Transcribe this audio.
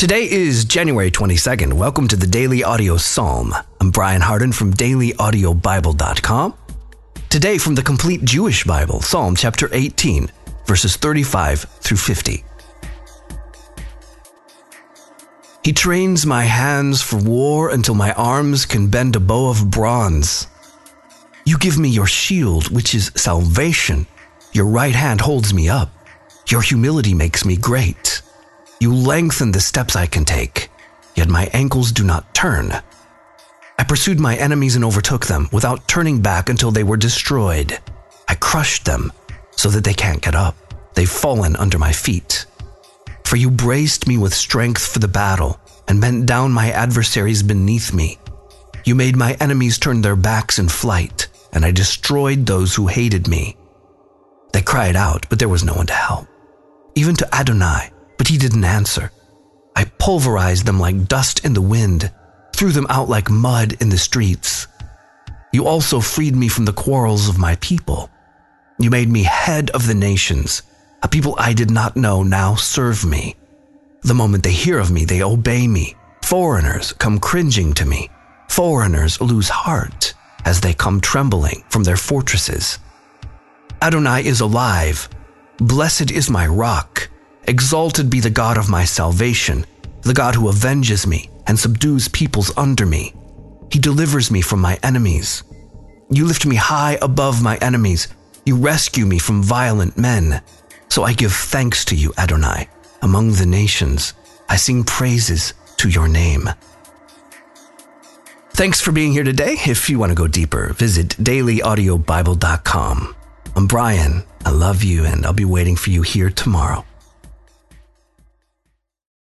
Today is January 22nd. Welcome to the Daily Audio Psalm. I'm Brian Hardin from dailyaudiobible.com. Today from the Complete Jewish Bible, Psalm chapter 18, verses 35 through 50. He trains my hands for war until my arms can bend a bow of bronze. You give me your shield, which is salvation. Your right hand holds me up. Your humility makes me great. You lengthen the steps I can take, yet my ankles do not turn. I pursued my enemies and overtook them without turning back until they were destroyed. I crushed them so that they can't get up. They've fallen under my feet. For you braced me with strength for the battle and bent down my adversaries beneath me. You made my enemies turn their backs in flight, and I destroyed those who hated me. They cried out, but there was no one to help. Even to Adonai, but he didn't answer. I pulverized them like dust in the wind, threw them out like mud in the streets. You also freed me from the quarrels of my people. You made me head of the nations. A people I did not know now serve me. The moment they hear of me, they obey me. Foreigners come cringing to me. Foreigners lose heart as they come trembling from their fortresses. Adonai is alive. Blessed is my rock. Exalted be the God of my salvation, the God who avenges me and subdues peoples under me. He delivers me from my enemies. You lift me high above my enemies. You rescue me from violent men. So I give thanks to you, Adonai, among the nations. I sing praises to your name. Thanks for being here today. If you want to go deeper, visit dailyaudiobible.com. I'm Brian. I love you, and I'll be waiting for you here tomorrow.